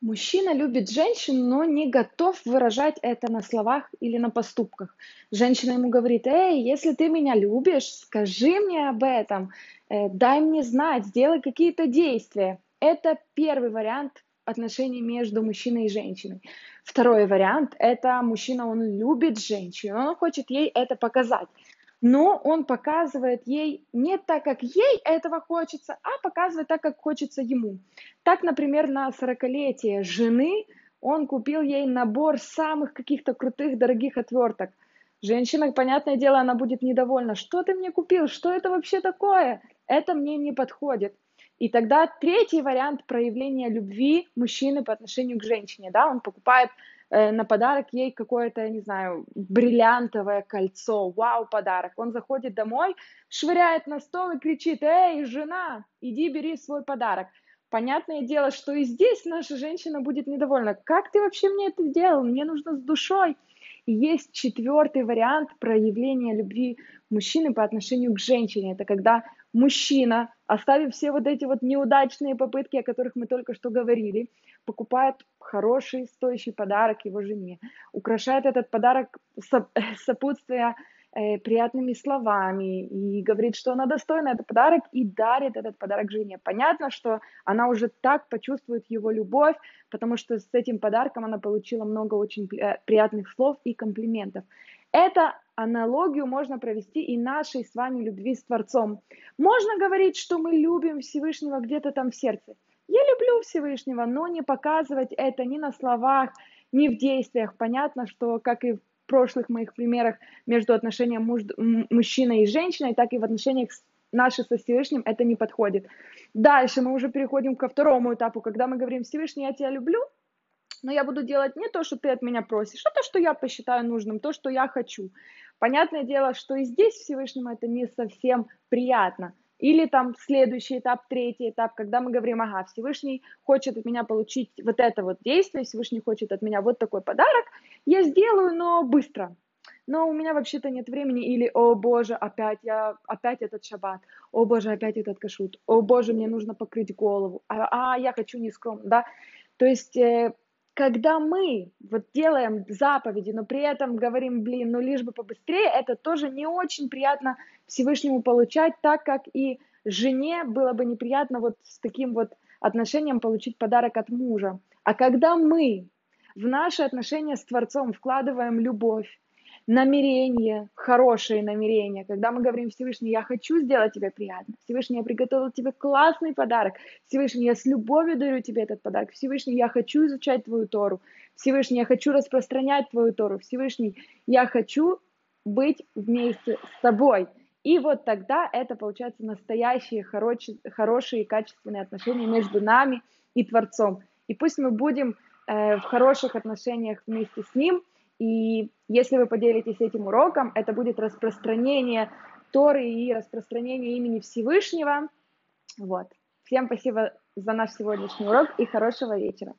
Мужчина любит женщину, но не готов выражать это на словах или на поступках. Женщина ему говорит, эй, если ты меня любишь, скажи мне об этом, э, дай мне знать, сделай какие-то действия. Это первый вариант отношений между мужчиной и женщиной. Второй вариант – это мужчина, он любит женщину, он хочет ей это показать но он показывает ей не так, как ей этого хочется, а показывает так, как хочется ему. Так, например, на 40-летие жены он купил ей набор самых каких-то крутых, дорогих отверток. Женщина, понятное дело, она будет недовольна. Что ты мне купил? Что это вообще такое? Это мне не подходит. И тогда третий вариант проявления любви мужчины по отношению к женщине. Да? Он покупает на подарок ей какое-то, не знаю, бриллиантовое кольцо, вау, подарок. Он заходит домой, швыряет на стол и кричит, эй, жена, иди бери свой подарок. Понятное дело, что и здесь наша женщина будет недовольна. Как ты вообще мне это сделал? Мне нужно с душой. И есть четвертый вариант проявления любви мужчины по отношению к женщине. Это когда мужчина, оставив все вот эти вот неудачные попытки, о которых мы только что говорили, покупает хороший, стоящий подарок его жене, украшает этот подарок сопутствуя э, приятными словами и говорит, что она достойна этот подарок и дарит этот подарок жене. Понятно, что она уже так почувствует его любовь, потому что с этим подарком она получила много очень приятных слов и комплиментов. Это аналогию можно провести и нашей с вами любви с Творцом. Можно говорить, что мы любим Всевышнего где-то там в сердце. Я люблю Всевышнего, но не показывать это ни на словах, ни в действиях. Понятно, что, как и в прошлых моих примерах между отношением муж, мужчины и женщиной, так и в отношениях с наши со Всевышним это не подходит. Дальше мы уже переходим ко второму этапу, когда мы говорим Всевышний, я тебя люблю, но я буду делать не то, что ты от меня просишь, а то, что я посчитаю нужным, то, что я хочу. Понятное дело, что и здесь Всевышнему это не совсем приятно. Или там следующий этап, третий этап, когда мы говорим, ага, Всевышний хочет от меня получить вот это вот действие, Всевышний хочет от меня вот такой подарок, я сделаю, но быстро. Но у меня вообще-то нет времени, или, о боже, опять я, опять этот шаббат, о боже, опять этот кашут, о боже, мне нужно покрыть голову, а, а я хочу не скромно, да. То есть э, когда мы вот делаем заповеди, но при этом говорим, блин, ну лишь бы побыстрее, это тоже не очень приятно Всевышнему получать, так как и жене было бы неприятно вот с таким вот отношением получить подарок от мужа. А когда мы в наши отношения с Творцом вкладываем любовь, намерение, хорошее намерение, когда мы говорим Всевышний, я хочу сделать тебе приятно, Всевышний, я приготовил тебе классный подарок, Всевышний, я с любовью дарю тебе этот подарок, Всевышний, я хочу изучать твою Тору, Всевышний, я хочу распространять твою Тору, Всевышний, я хочу быть вместе с тобой. И вот тогда это получается настоящие хорошие, хорошие и качественные отношения между нами и Творцом. И пусть мы будем э, в хороших отношениях вместе с Ним, и если вы поделитесь этим уроком, это будет распространение Торы и распространение имени Всевышнего. Вот. Всем спасибо за наш сегодняшний урок и хорошего вечера.